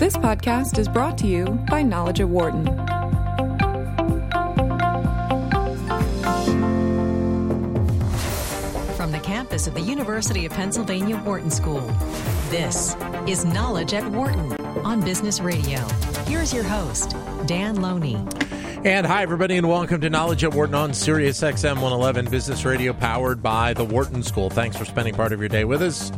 This podcast is brought to you by Knowledge at Wharton. From the campus of the University of Pennsylvania Wharton School, this is Knowledge at Wharton on Business Radio. Here's your host, Dan Loney. And hi, everybody, and welcome to Knowledge at Wharton on Sirius XM 111 Business Radio, powered by the Wharton School. Thanks for spending part of your day with us.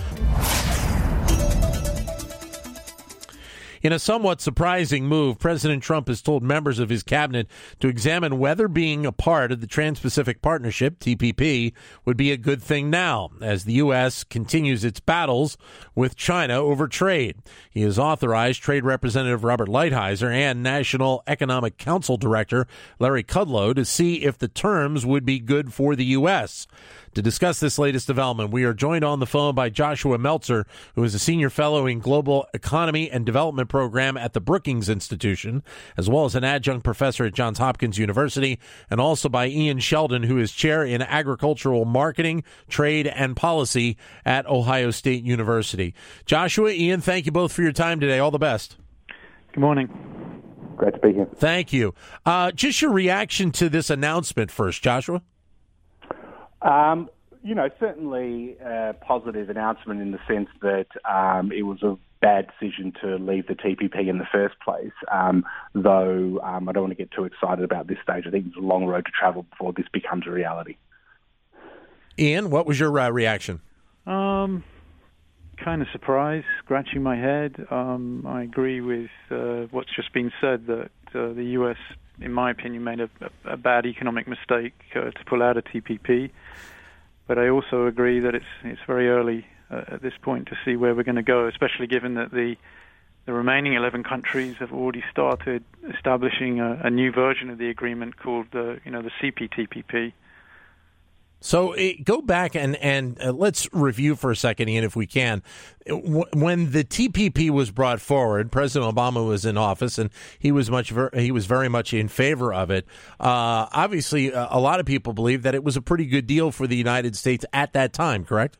In a somewhat surprising move, President Trump has told members of his cabinet to examine whether being a part of the Trans Pacific Partnership, TPP, would be a good thing now, as the U.S. continues its battles with China over trade. He has authorized Trade Representative Robert Lighthizer and National Economic Council Director Larry Kudlow to see if the terms would be good for the U.S. To discuss this latest development, we are joined on the phone by Joshua Meltzer, who is a senior fellow in Global Economy and Development Program at the Brookings Institution, as well as an adjunct professor at Johns Hopkins University, and also by Ian Sheldon, who is chair in agricultural marketing, trade, and policy at Ohio State University. Joshua, Ian, thank you both for your time today. All the best. Good morning. Great to be here. Thank you. Uh, just your reaction to this announcement first, Joshua. Um, you know, certainly a positive announcement in the sense that um, it was a bad decision to leave the TPP in the first place. Um, though um, I don't want to get too excited about this stage. I think it's a long road to travel before this becomes a reality. Ian, what was your uh, reaction? Um, kind of surprised, scratching my head. Um, I agree with uh, what's just been said that uh, the U.S., in my opinion, made a, a bad economic mistake uh, to pull out of TPP. But I also agree that it's it's very early uh, at this point to see where we're going to go, especially given that the the remaining 11 countries have already started establishing a, a new version of the agreement called the you know the CPTPP. So it, go back and and uh, let's review for a second, Ian, if we can. When the TPP was brought forward, President Obama was in office, and he was much ver- he was very much in favor of it. Uh, obviously, a lot of people believe that it was a pretty good deal for the United States at that time. Correct?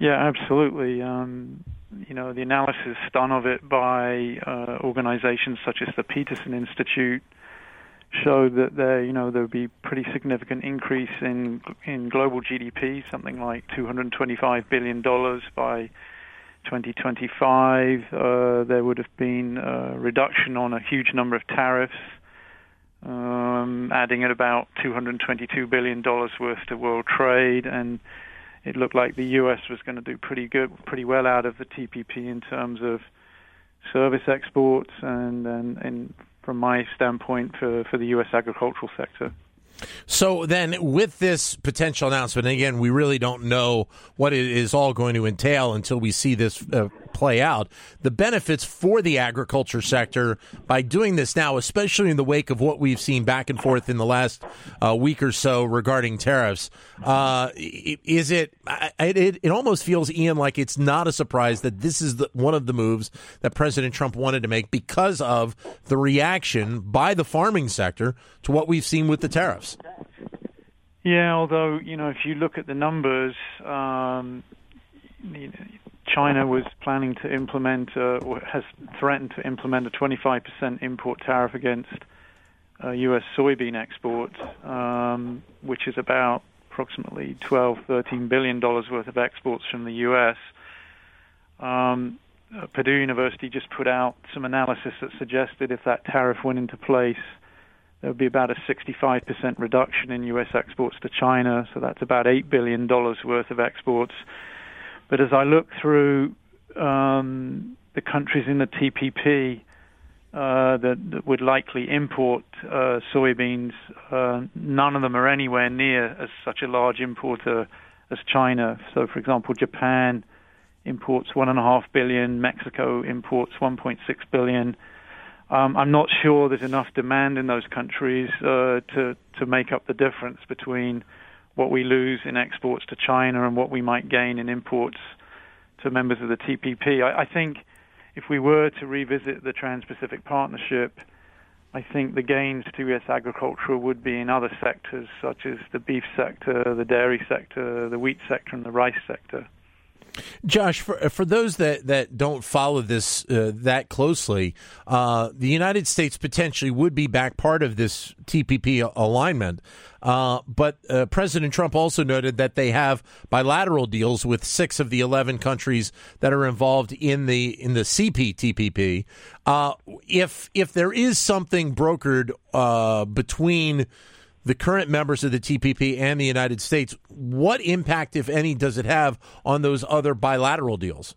Yeah, absolutely. Um, you know, the analysis done of it by uh, organizations such as the Peterson Institute showed that there, you know, there would be pretty significant increase in in global GDP, something like 225 billion dollars by 2025. Uh, there would have been a reduction on a huge number of tariffs, um, adding at about 222 billion dollars worth to world trade, and it looked like the U.S. was going to do pretty good, pretty well out of the TPP in terms of service exports and and, and from my standpoint for, for the U.S. agricultural sector. So then, with this potential announcement, again, we really don't know what it is all going to entail until we see this uh, play out. The benefits for the agriculture sector by doing this now, especially in the wake of what we've seen back and forth in the last uh, week or so regarding tariffs, uh, is it, it? It almost feels, Ian, like it's not a surprise that this is the, one of the moves that President Trump wanted to make because of the reaction by the farming sector to what we've seen with the tariffs. Yeah, although you know, if you look at the numbers, um, China was planning to implement uh, or has threatened to implement a 25% import tariff against uh, U.S. soybean exports, um, which is about approximately 12, 13 billion dollars worth of exports from the U.S. Um, uh, Purdue University just put out some analysis that suggested if that tariff went into place there would be about a 65% reduction in U.S. exports to China, so that's about $8 billion worth of exports. But as I look through um, the countries in the TPP uh, that, that, would likely import uh, soybeans, uh, none of them are anywhere near as such a large importer as China. So, for example, Japan imports 1.5 billion, Mexico imports 1.6 billion. Um, I'm not sure there's enough demand in those countries uh, to to make up the difference between what we lose in exports to China and what we might gain in imports to members of the TPP. I, I think if we were to revisit the Trans-Pacific Partnership, I think the gains to U.S. agriculture would be in other sectors such as the beef sector, the dairy sector, the wheat sector, and the rice sector. Josh, for, for those that, that don't follow this uh, that closely, uh, the United States potentially would be back part of this TPP alignment. Uh, but uh, President Trump also noted that they have bilateral deals with six of the eleven countries that are involved in the in the CPTPP. Uh, if if there is something brokered uh, between the current members of the TPP and the United States, what impact, if any, does it have on those other bilateral deals?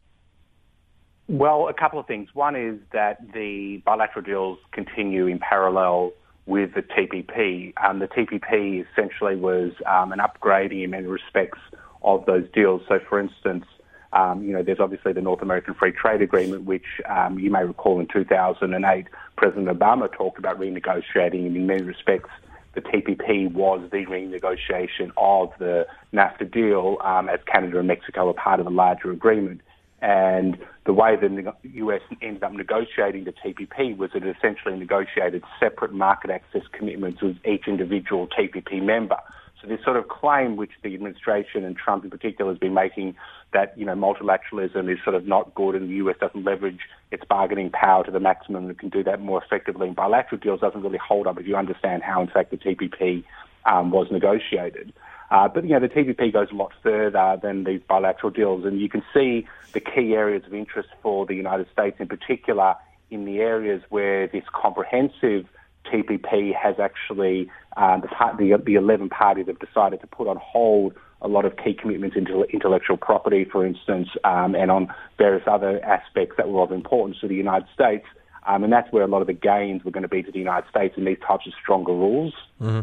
Well, a couple of things. One is that the bilateral deals continue in parallel with the TPP. Um, the TPP essentially was um, an upgrading in many respects of those deals. So, for instance, um, you know, there's obviously the North American Free Trade Agreement, which um, you may recall in 2008, President Obama talked about renegotiating, and in many respects, the TPP was the renegotiation of the NAFTA deal um, as Canada and Mexico were part of a larger agreement. And the way the US ended up negotiating the TPP was it essentially negotiated separate market access commitments with each individual TPP member. So this sort of claim which the administration and Trump in particular has been making that, you know, multilateralism is sort of not good and the US doesn't leverage its bargaining power to the maximum and can do that more effectively in bilateral deals doesn't really hold up if you understand how, in fact, the TPP um, was negotiated. Uh, but, you know, the TPP goes a lot further than these bilateral deals, and you can see the key areas of interest for the United States in particular in the areas where this comprehensive TPP has actually, uh, the, the, the 11 parties have decided to put on hold a lot of key commitments into intellectual property, for instance, um, and on various other aspects that were of importance to the United States. Um, and that's where a lot of the gains were going to be to the United States in these types of stronger rules. Mm-hmm.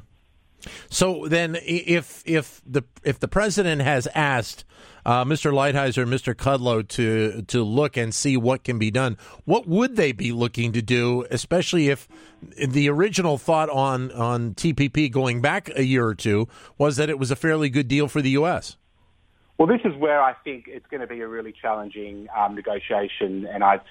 So then, if if the if the president has asked uh, Mr. Lighthizer and Mr. Kudlow to to look and see what can be done, what would they be looking to do? Especially if the original thought on on TPP going back a year or two was that it was a fairly good deal for the U.S. Well, this is where I think it's going to be a really challenging um, negotiation, and I've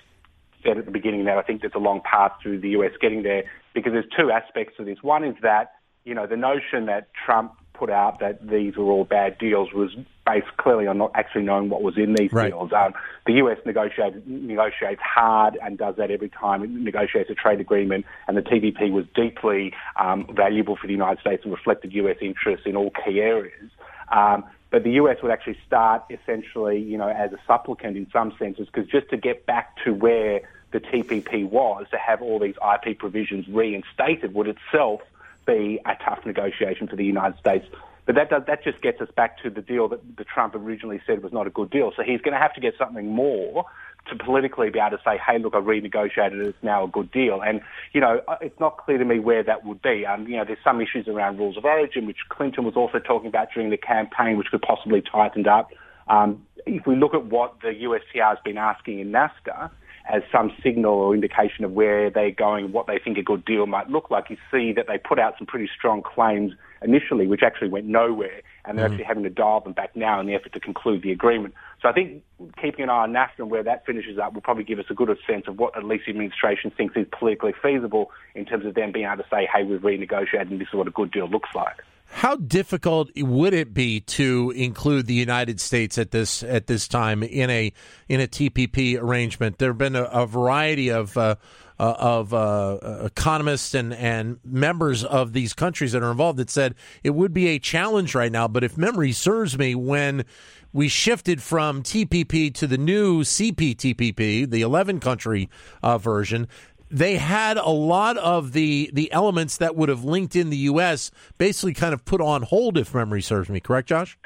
said at the beginning that I think there's a long path through the U.S. getting there because there's two aspects to this. One is that you know, the notion that Trump put out that these were all bad deals was based clearly on not actually knowing what was in these right. deals. Um, the US negotiated, negotiates hard and does that every time it negotiates a trade agreement, and the TPP was deeply um, valuable for the United States and reflected US interests in all key areas. Um, but the US would actually start essentially, you know, as a supplicant in some senses, because just to get back to where the TPP was, to have all these IP provisions reinstated would itself be a tough negotiation for the United States. But that does, that just gets us back to the deal that the Trump originally said was not a good deal. So he's going to have to get something more to politically be able to say, hey, look, I renegotiated it, it's now a good deal. And, you know, uh, it's not clear to me where that would be. Um, you know, there's some issues around rules of origin, which Clinton was also talking about during the campaign, which could possibly tightened up. Um, if we look at what the USTR has been asking in NAFTA, as some signal or indication of where they're going, what they think a good deal might look like, you see that they put out some pretty strong claims initially, which actually went nowhere, and they're mm actually having to dial them back now in the effort to conclude the agreement. So I think keeping an eye on NAFTA and where that finishes up will probably give us a good sense of what at least the administration thinks is politically feasible in terms of them being able to say, hey, we've renegotiated and this is what a good deal looks like. How difficult would it be to include the United States at this at this time in a in a TPP arrangement? There have been a, a variety of uh, uh, of uh, economists and and members of these countries that are involved that said it would be a challenge right now. But if memory serves me, when we shifted from TPP to the new CPTPP, the 11 country uh, version, they had a lot of the the elements that would have linked in the U.S. basically kind of put on hold, if memory serves me. Correct, Josh?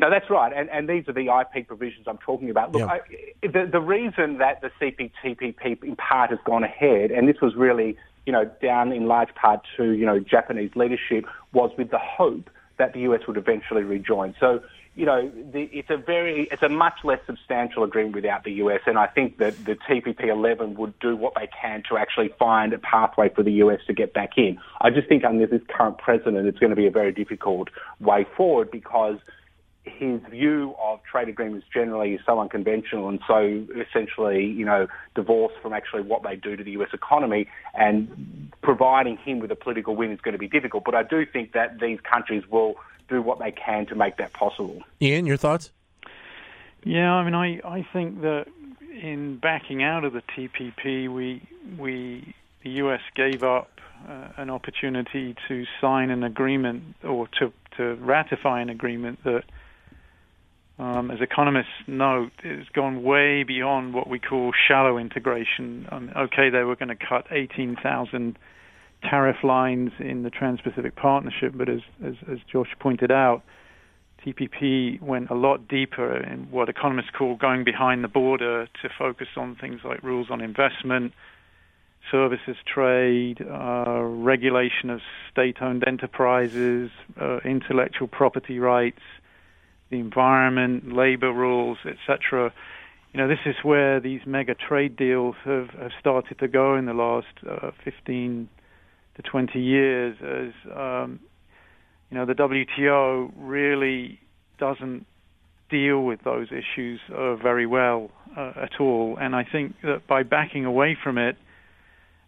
No, that's right, and, and these are the IP provisions I'm talking about. Look, yeah. I, the, the reason that the CPTPP in part has gone ahead, and this was really, you know, down in large part to, you know, Japanese leadership, was with the hope that the US would eventually rejoin. So you know, the, it's a very, it's a much less substantial agreement without the US, and I think that the TPP 11 would do what they can to actually find a pathway for the US to get back in. I just think under this current president, it's going to be a very difficult way forward because his view of trade agreements generally is so unconventional and so essentially, you know, divorced from actually what they do to the US economy and providing him with a political win is going to be difficult. But I do think that these countries will do what they can to make that possible. Ian, your thoughts? Yeah, I mean, I I think that in backing out of the TPP, we we the U.S. gave up uh, an opportunity to sign an agreement or to to ratify an agreement that, um, as economists note, has gone way beyond what we call shallow integration. Um, okay, they were going to cut 18,000 tariff lines in the Trans-Pacific Partnership, but as, as, as Josh pointed out, TPP went a lot deeper in what economists call going behind the border to focus on things like rules on investment, services trade, uh, regulation of state-owned enterprises, uh, intellectual property rights, the environment, labor rules, etc. You know, this is where these mega trade deals have, have started to go in the last uh, 15 to 20 years as um, you know the WTO really doesn't deal with those issues uh, very well uh, at all. And I think that by backing away from it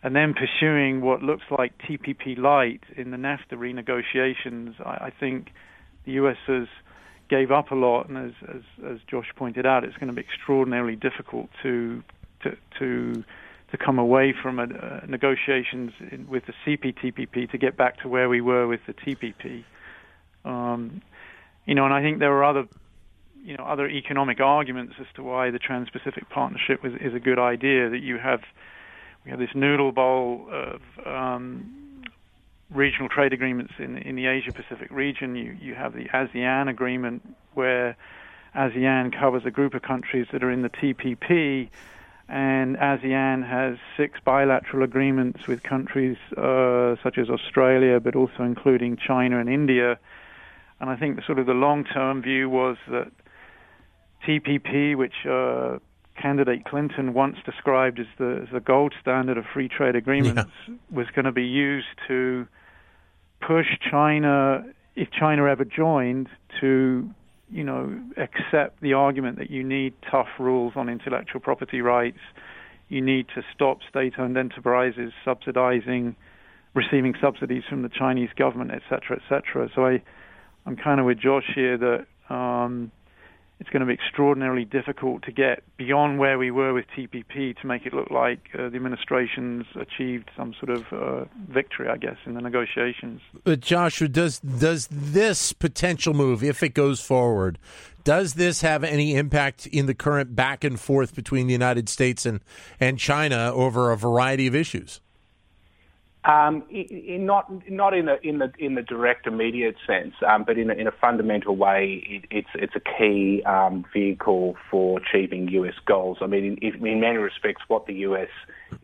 and then pursuing what looks like TPP light in the NAFTA renegotiations, I, I think the U.S. has gave up a lot, and as, as, as Josh pointed out, it's going to be extraordinarily difficult to to to to come away from a, uh, negotiations in, with the CPTPP to get back to where we were with the TPP. Um, you know, and I think there are other, you know, other economic arguments as to why the Trans-Pacific Partnership was, is a good idea. That you have, we have this noodle bowl of um, regional trade agreements in in the Asia-Pacific region. You you have the ASEAN agreement where ASEAN covers a group of countries that are in the TPP and ASEAN has six bilateral agreements with countries uh, such as Australia, but also including China and India. And I think the sort of the long-term view was that TPP, which uh, candidate Clinton once described as the, as the gold standard of free trade agreements, yeah. was going to be used to push China, if China ever joined, to you know, accept the argument that you need tough rules on intellectual property rights. You need to stop state-owned enterprises subsidizing, receiving subsidies from the Chinese government, et cetera, et cetera. So I, I'm kind of with Josh here that um, it's going to be extraordinarily difficult to get beyond where we were with TPP to make it look like uh, the administration's achieved some sort of uh, victory, I guess, in the negotiations. But Joshua, does does this potential move, if it goes forward, does this have any impact in the current back and forth between the United States and and China over a variety of issues? Um, in, not not in, a, in the in the direct immediate sense, um, but in a, in a fundamental way, it, it's it's a key um, vehicle for achieving U.S. goals. I mean, in, in, many respects, what the U.S.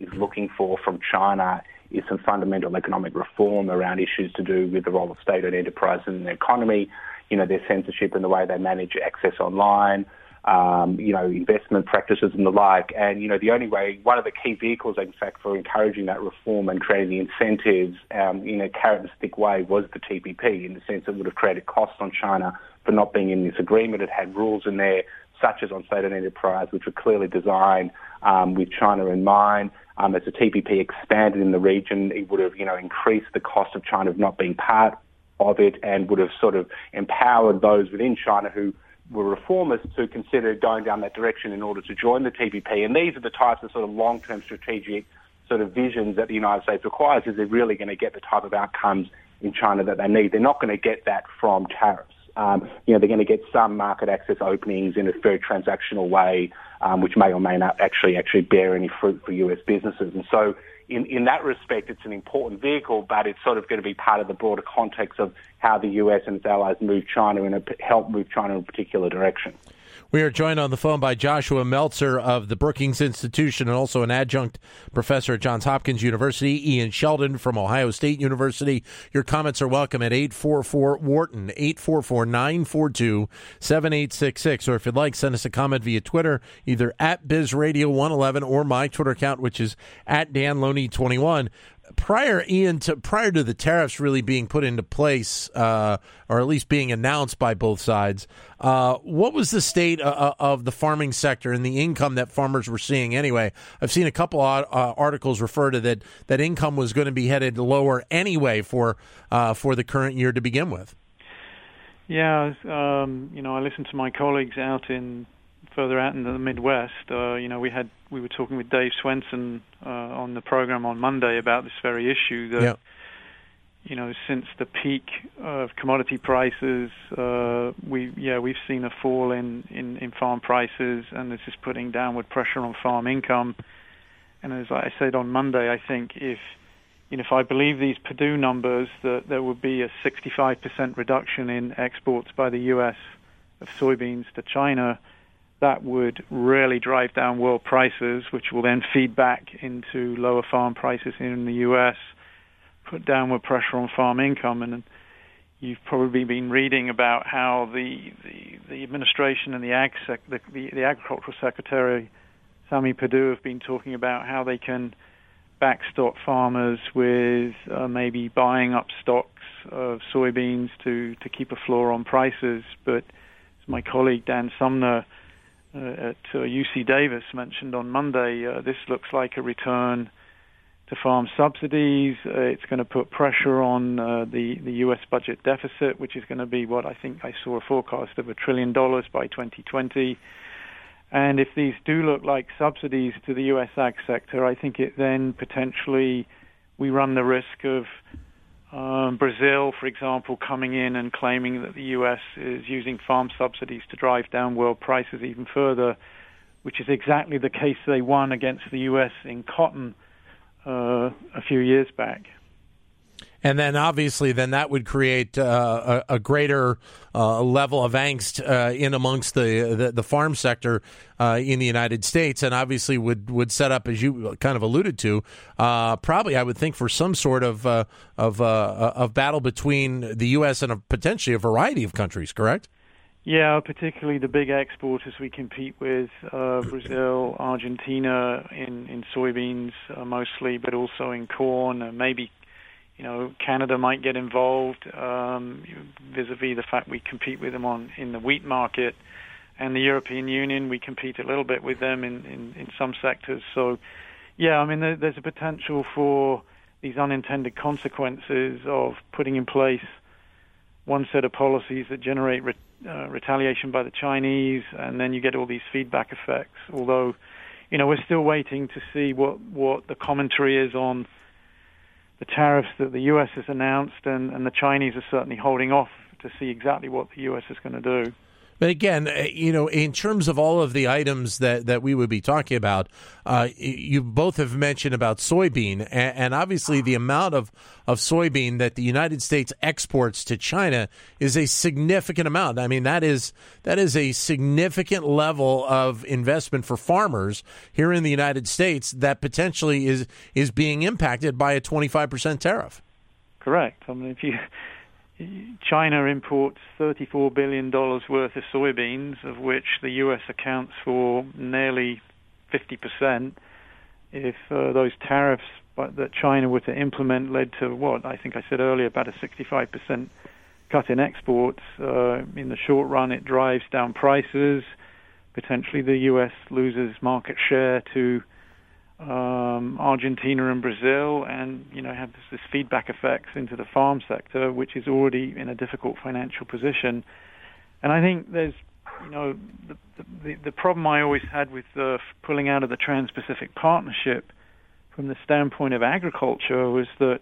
is looking for from China is some fundamental economic reform around issues to do with the role of state-owned enterprises in the economy, you know, their censorship and the way they manage access online um, you know, investment practices and the like. And, you know, the only way, one of the key vehicles, in fact, for encouraging that reform and creating the incentives um, in a carrot and stick way was the TPP, in the sense it would have created costs on China for not being in this agreement. It had rules in there, such as on state-owned enterprise, which were clearly designed um, with China in mind. Um, as the TPP expanded in the region, it would have, you know, increased the cost of China of not being part of it and would have sort of empowered those within China who were reformists to consider going down that direction in order to join the TPP. And these are the types of sort of long-term strategic sort of visions that the United States requires is they're really going to get the type of outcomes in China that they need. They're not going to get that from tariffs. Um, you know, they're going to get some market access openings in a very transactional way, um, which may or may not actually actually bear any fruit for U.S. businesses. And so in, in that respect, it's an important vehicle, but it's sort of going to be part of the broader context of how the US and its allies move China and help move China in a particular direction. We are joined on the phone by Joshua Meltzer of the Brookings Institution and also an adjunct professor at Johns Hopkins University, Ian Sheldon from Ohio State University. Your comments are welcome at 844 Wharton, 844 942 7866. Or if you'd like, send us a comment via Twitter, either at BizRadio111 or my Twitter account, which is at DanLoney21 prior Ian to prior to the tariffs really being put into place, uh, or at least being announced by both sides, uh, what was the state uh, uh of the farming sector and the income that farmers were seeing? Anyway, I've seen a couple of uh, articles refer to that that income was going to be headed lower anyway for uh, for the current year to begin with. Yeah, um, you know, I listened to my colleagues out in further out in the Midwest. Uh, you know, we had we were talking with Dave Swenson uh, on the program on Monday about this very issue. That Yeah. you know, since the peak of commodity prices, uh, we yeah we've seen a fall in, in in farm prices, and this is putting downward pressure on farm income. And as I said on Monday, I think if you know, if I believe these Purdue numbers, that there would be a 65% reduction in exports by the U.S. of soybeans to China, that would really drive down world prices, which will then feed back into lower farm prices here in the U.S., put downward pressure on farm income. And you've probably been reading about how the the, the administration and the ag sec, the, the, the agricultural secretary, Sonny Perdue, have been talking about how they can backstop farmers with uh, maybe buying up stocks of soybeans to, to keep a floor on prices. But my colleague Dan Sumner at uh, UC Davis mentioned on Monday, uh, this looks like a return to farm subsidies. Uh, it's going to put pressure on uh, the, the U.S. budget deficit, which is going to be what I think I saw a forecast of a trillion dollars by 2020. And if these do look like subsidies to the U.S. ag sector, I think it then potentially we run the risk of um, Brazil, for example, coming in and claiming that the U.S. is using farm subsidies to drive down world prices even further, which is exactly the case they won against the U.S. in cotton uh, a few years back. And then obviously, then that would create uh, a, a, greater uh, level of angst uh, in amongst the, the, the farm sector uh, in the United States, and obviously would, would set up, as you kind of alluded to, uh, probably I would think for some sort of uh, of of battle between the U.S. and a, potentially a variety of countries. Correct? Yeah, particularly the big exporters we compete with, Brazil, Argentina in in soybeans mostly, but also in corn, maybe you know, Canada might get involved um, vis-a-vis the fact we compete with them on in the wheat market, and the European Union we compete a little bit with them in in, in some sectors. So, yeah, I mean, there, there's a potential for these unintended consequences of putting in place one set of policies that generate re- uh, retaliation by the Chinese, and then you get all these feedback effects. Although, you know, we're still waiting to see what what the commentary is on the tariffs that the U.S. has announced, and, and the Chinese are certainly holding off to see exactly what the U.S. is going to do. But again, uh, you know, in terms of all of the items that, that we would be talking about, uh, you both have mentioned about soybean, and, and, obviously the amount of, of soybean that the United States exports to China is a significant amount. I mean, that is that is a significant level of investment for farmers here in the United States that potentially is is being impacted by a twenty five percent tariff. Correct. I mean, if you China imports $34 billion worth of soybeans, of which the U.S. accounts for nearly 50%. If uh, those tariffs that China were to implement led to what I think I said earlier, about a 65% cut in exports, uh, in the short run it drives down prices. Potentially the U.S. loses market share to um, Argentina and Brazil, and you know have this, this, feedback effects into the farm sector, which is already in a difficult financial position. And I think there's, you know, the the, the problem I always had with uh, pulling out of the Trans-Pacific Partnership, from the standpoint of agriculture, was that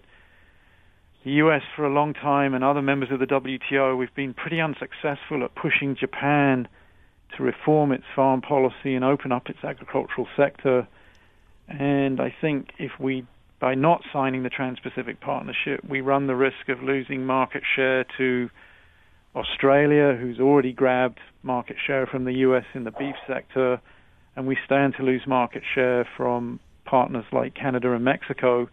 the U.S. for a long time and other members of the WTO, we've been pretty unsuccessful at pushing Japan to reform its farm policy and open up its agricultural sector and I think if we, by not signing the Trans Pacific Partnership, we run the risk of losing market share to Australia, who's already grabbed market share from the US in the beef sector, and we stand to lose market share from partners like Canada and Mexico.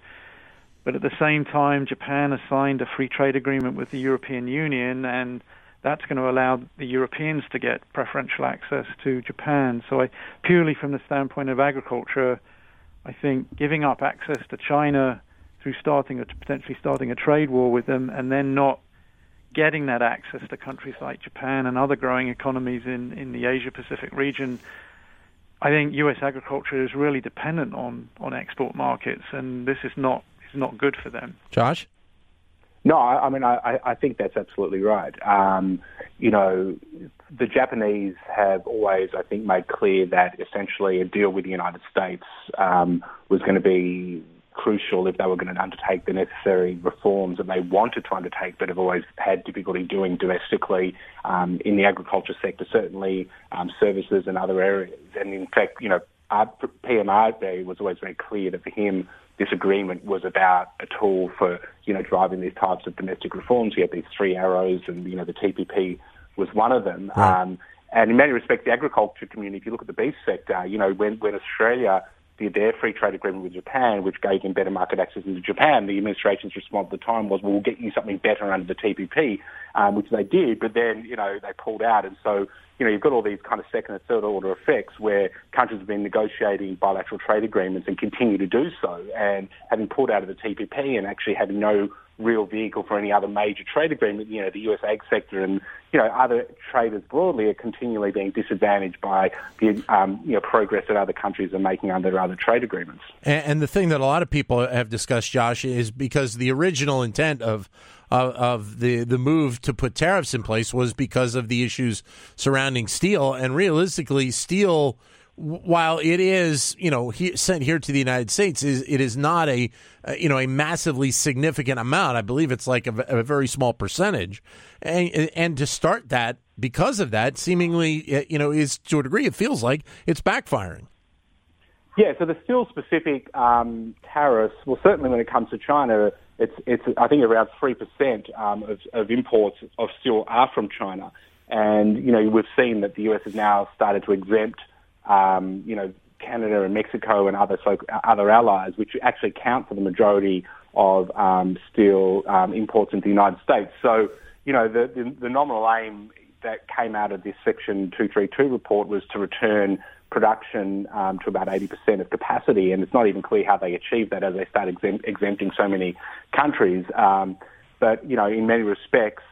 But at the same time, Japan has signed a free trade agreement with the European Union, and that's going to allow the Europeans to get preferential access to Japan. So, I, purely from the standpoint of agriculture, I think giving up access to China through starting a, potentially starting a trade war with them and then not getting that access to countries like Japan and other growing economies in, in the Asia Pacific region, I think U.S. agriculture is really dependent on, on export markets, and this is not is not good for them. Josh. No, I, I mean I, I think that's absolutely right. Um, you know, the Japanese have always, I think, made clear that essentially a deal with the United States um, was going to be crucial if they were going to undertake the necessary reforms that they wanted to undertake, but have always had difficulty doing domestically um, in the agriculture sector, certainly um, services and other areas. And in fact, you know, PM Abe was always very clear that for him, this agreement was about a tool for, you know, driving these types of domestic reforms. We had these three arrows and, you know, the TPP was one of them. Right. Um, and in many respects, the agriculture community, if you look at the beef sector, you know, when, when Australia did their free trade agreement with Japan, which gave them better market access into Japan, the administration's response at the time was, well, we'll get you something better under the TPP, um, which they did, but then, you know, they pulled out. And so, you know, you've got all these kind of second and third order effects where countries have been negotiating bilateral trade agreements and continue to do so. And having pulled out of the TPP and actually having no real vehicle for any other major trade agreement. You know, the US ag sector and you know other traders broadly are continually being disadvantaged by the um, you know progress that other countries are making under other trade agreements. And, and, the thing that a lot of people have discussed, Josh, is because the original intent of of, of the the move to put tariffs in place was because of the issues surrounding steel, and realistically, steel while it is, you know, he, sent here to the United States, is it is not a, uh, you know, a massively significant amount. I believe it's like a, a, very small percentage, and and to start that because of that, seemingly, uh, you know, is to a degree, it feels like it's backfiring. Yeah, so the steel specific um, tariffs, well, certainly when it comes to China, it's it's I think around three percent um, of, of imports of steel are from China, and you know we've seen that the US has now started to exempt um, you know, Canada and Mexico and other so, other allies, which actually count for the majority of um, steel um, imports into the United States. So, you know, the, the, the nominal aim that came out of this Section 232 report was to return production um, to about 80% of capacity, and it's not even clear how they achieve that as they start exempt, exempting so many countries. Um, but, you know, in many respects,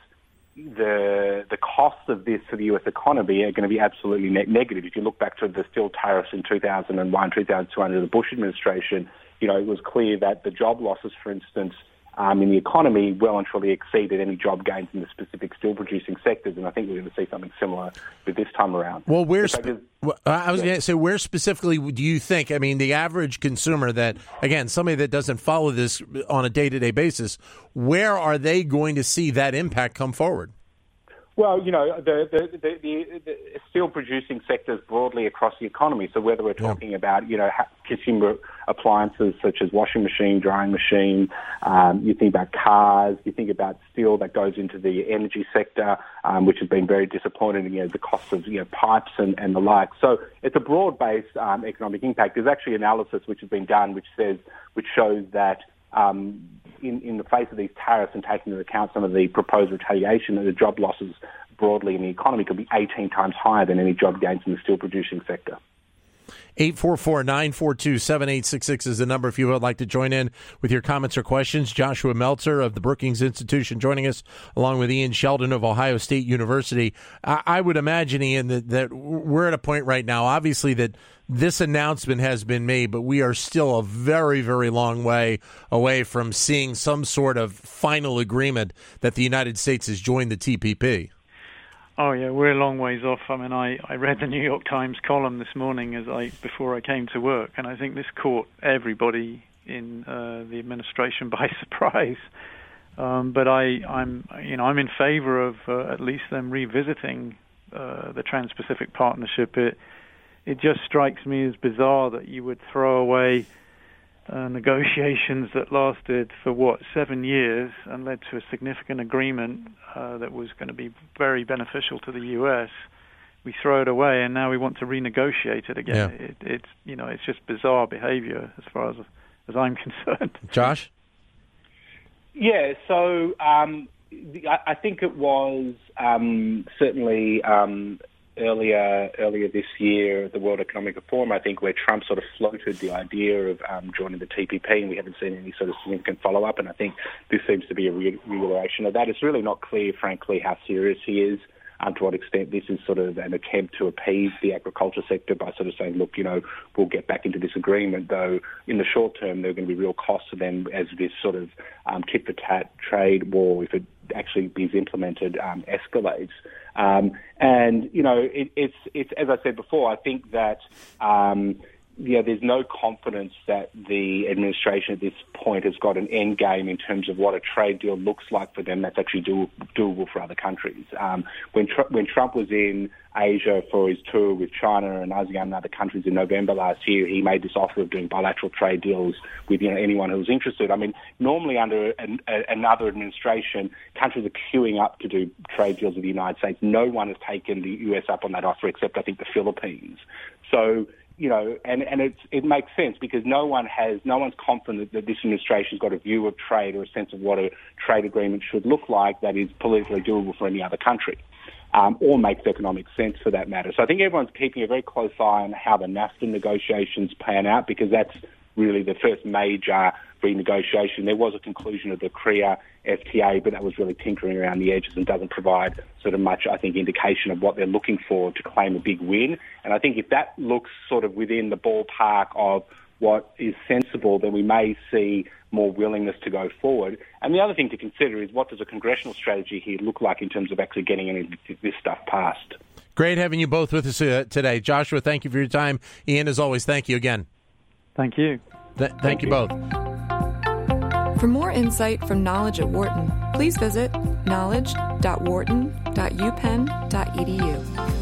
the the costs of this to the U.S. economy are going to be absolutely ne- negative. If you look back to the steel tariffs in 2001, 2002 under the Bush administration, you know it was clear that the job losses, for instance, um, in the economy well and truly exceeded any job gains in the specific steel producing sectors. And I think we're going to see something similar with this time around. Well, where spe- I was yeah. going to say, where specifically do you think? I mean, the average consumer that, again, somebody that doesn't follow this on a day to day basis, where are they going to see that impact come forward? Well, you know, the, the, the, the, steel producing sectors broadly across the economy. So whether we're talking yeah. about, you know, consumer appliances such as washing machine, drying machine, um, you think about cars, you think about steel that goes into the energy sector, um, which has been very disappointing, you know, the cost of, you know, pipes and, and the like. So it's a broad-based um, economic impact. There's actually analysis which has been done which says, which shows that um, in, in the face of these tariffs and taking into account some of the proposed retaliation, the job losses broadly in the economy could be 18 times higher than any job gains in the steel producing sector. 844 942 7866 is the number if you would like to join in with your comments or questions. Joshua Meltzer of the Brookings Institution joining us, along with Ian Sheldon of Ohio State University. I, I would imagine, Ian, that, that we're at a point right now, obviously, that this announcement has been made, but we are still a very, very long way away from seeing some sort of final agreement that the United States has joined the TPP. Oh yeah, we're a long ways off. I mean, I, I read the New York Times column this morning as I before I came to work, and I think this caught everybody in uh, the administration by surprise. Um, but I, I'm, you know, I'm in favour of uh, at least them revisiting uh, the Trans-Pacific Partnership. It, it just strikes me as bizarre that you would throw away uh, negotiations that lasted for what seven years and led to a significant agreement uh, that was going to be very beneficial to the U.S. We throw it away, and now we want to renegotiate it again. Yeah. It, it's you know it's just bizarre behavior as far as as I'm concerned. Josh. Yeah, so um, I, I think it was um, certainly um, earlier earlier this year the World Economic Forum, I think, where Trump sort of floated the idea of um, joining the TPP, and we haven't seen any sort of significant follow up. And I think this seems to be a re- reiteration of that. It's really not clear, frankly, how serious he is. Um, to what extent this is sort of an attempt to appease the agriculture sector by sort of saying, look, you know, we'll get back into this agreement, though in the short term there are going to be real costs to them as this sort of um, tit for tat trade war, if it actually is implemented um, escalates. Um, and you know, it, it's it's as I said before. I think that um, yeah, there's no confidence that the administration at this point has got an end game in terms of what a trade deal looks like for them that's actually do, doable for other countries. Um, when, Tr- when Trump was in Asia for his tour with China and ASEAN and other countries in November last year, he made this offer of doing bilateral trade deals with you know, anyone who was interested. I mean, normally under an, a, another administration, countries are queuing up to do trade deals with the United States. No one has taken the US up on that offer except I think the Philippines. So you know, and, and it's, it makes sense because no one has, no one's confident that this administration's got a view of trade or a sense of what a trade agreement should look like that is politically doable for any other country. Um, or makes economic sense for that matter. So I think everyone's keeping a very close eye on how the NAFTA negotiations pan out because that's really the first major renegotiation. There was a conclusion of the Korea FTA, but that was really tinkering around the edges and doesn't provide sort of much, I think, indication of what they're looking for to claim a big win. And I think if that looks sort of within the ballpark of what is sensible, then we may see more willingness to go forward. And the other thing to consider is what does a congressional strategy here look like in terms of actually getting any of this stuff passed. Great having you both with us uh, today. Joshua, thank you for your time. Ian, as always, thank you again. Thank you. Th- thank, thank you, you both. For more insight from Knowledge at Wharton, please visit knowledge.wharton.upenn.edu.